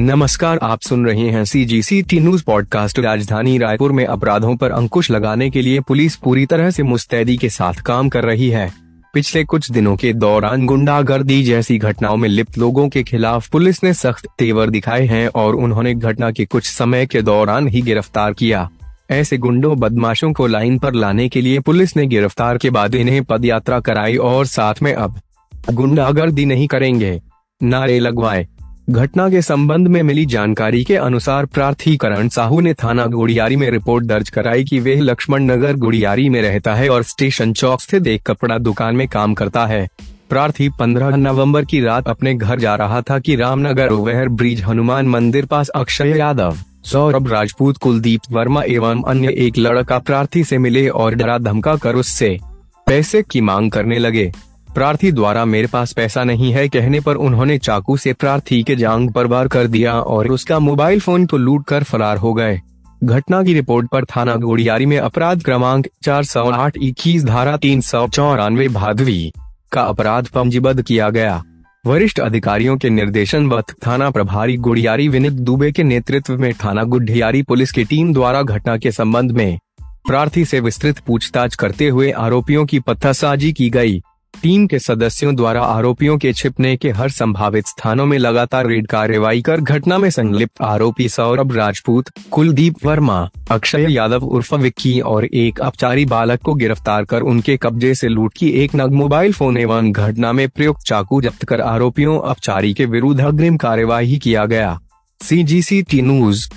नमस्कार, आप सुन रहे हैं C G C T news podcast राजधानी रायपुर में अपराधों पर अंकुश लगाने के लिए पुलिस पूरी तरह से मुस्तैदी के साथ काम कर रही है। पिछले कुछ दिनों के दौरान गुंडागर्दी जैसी घटनाओं में लिप्त लोगों के खिलाफ पुलिस ने सख्त तेवर दिखाए हैं और उन्होंने घटना के कुछ समय के दौरान ही गिरफ़्तार किया। ऐसे गुंडों, बदमाशों को लाइन पर लाने के लिए पुलिस ने गिरफ़्तार के बाद इन्हें पदयात्रा कराई और साथ में अब गुंडागर्दी नहीं करेंगे। नारे लगवाए। घटना के संबंध में मिली जानकारी के अनुसार प्रार्थी करण साहू ने थाना गुड़ियारी में रिपोर्ट दर्ज कराई कि वह लक्ष्मण नगर गुड़ियारी में रहता है और स्टेशन चौक स्थित एक कपड़ा दुकान में काम करता है। प्रार्थी 15 नवंबर की रात अपने घर जा रहा था कि रामनगर ओवर ब्रिज हनुमान मंदिर पास अक्षय यादव, सौरभ राजपूत, कुलदीप वर्मा एवं अन्य एक लड़का प्रार्थी से मिले और डरा धमका कर उससे पैसे की मांग करने लगे। प्रार्थी द्वारा मेरे पास पैसा नहीं है कहने पर उन्होंने चाकू से प्रार्थी के जांग पर वार कर दिया और उसका मोबाइल फ़ोन को लूट कर फरार हो गए। घटना की रिपोर्ट पर थाना गोड़ियारी में अपराध क्रमांक चार सौ आठ इक्कीस धारा तीन सौ चौरानवे भादवी का अपराध पंजीबद्ध किया गया। वरिष्ठ अधिकारियों के निर्देशन व थाना प्रभारी गुड़ियारी विनित दुबे के नेतृत्व में थाना गुडियारी पुलिस की टीम द्वारा घटना के संबंध में प्रार्थी से विस्तृत पूछताछ करते हुए आरोपियों की पत्थरसाजी की गई। टीम के सदस्यों द्वारा आरोपियों के छिपने के हर संभावित स्थानों में लगातार रेड कार्रवाई कर घटना में संलिप्त आरोपी सौरभ राजपूत, कुलदीप वर्मा, अक्षय यादव उर्फ़ विक्की और एक अपचारी बालक को गिरफ़्तार कर उनके कब्जे से लूट की एक नग मोबाइल फ़ोन एवं घटना में प्रयुक्त चाकू जब्त कर आरोपियों अपचारी के विरुद्ध अग्रिम कार्यवाही किया गया। सी जी सी टी न्यूज़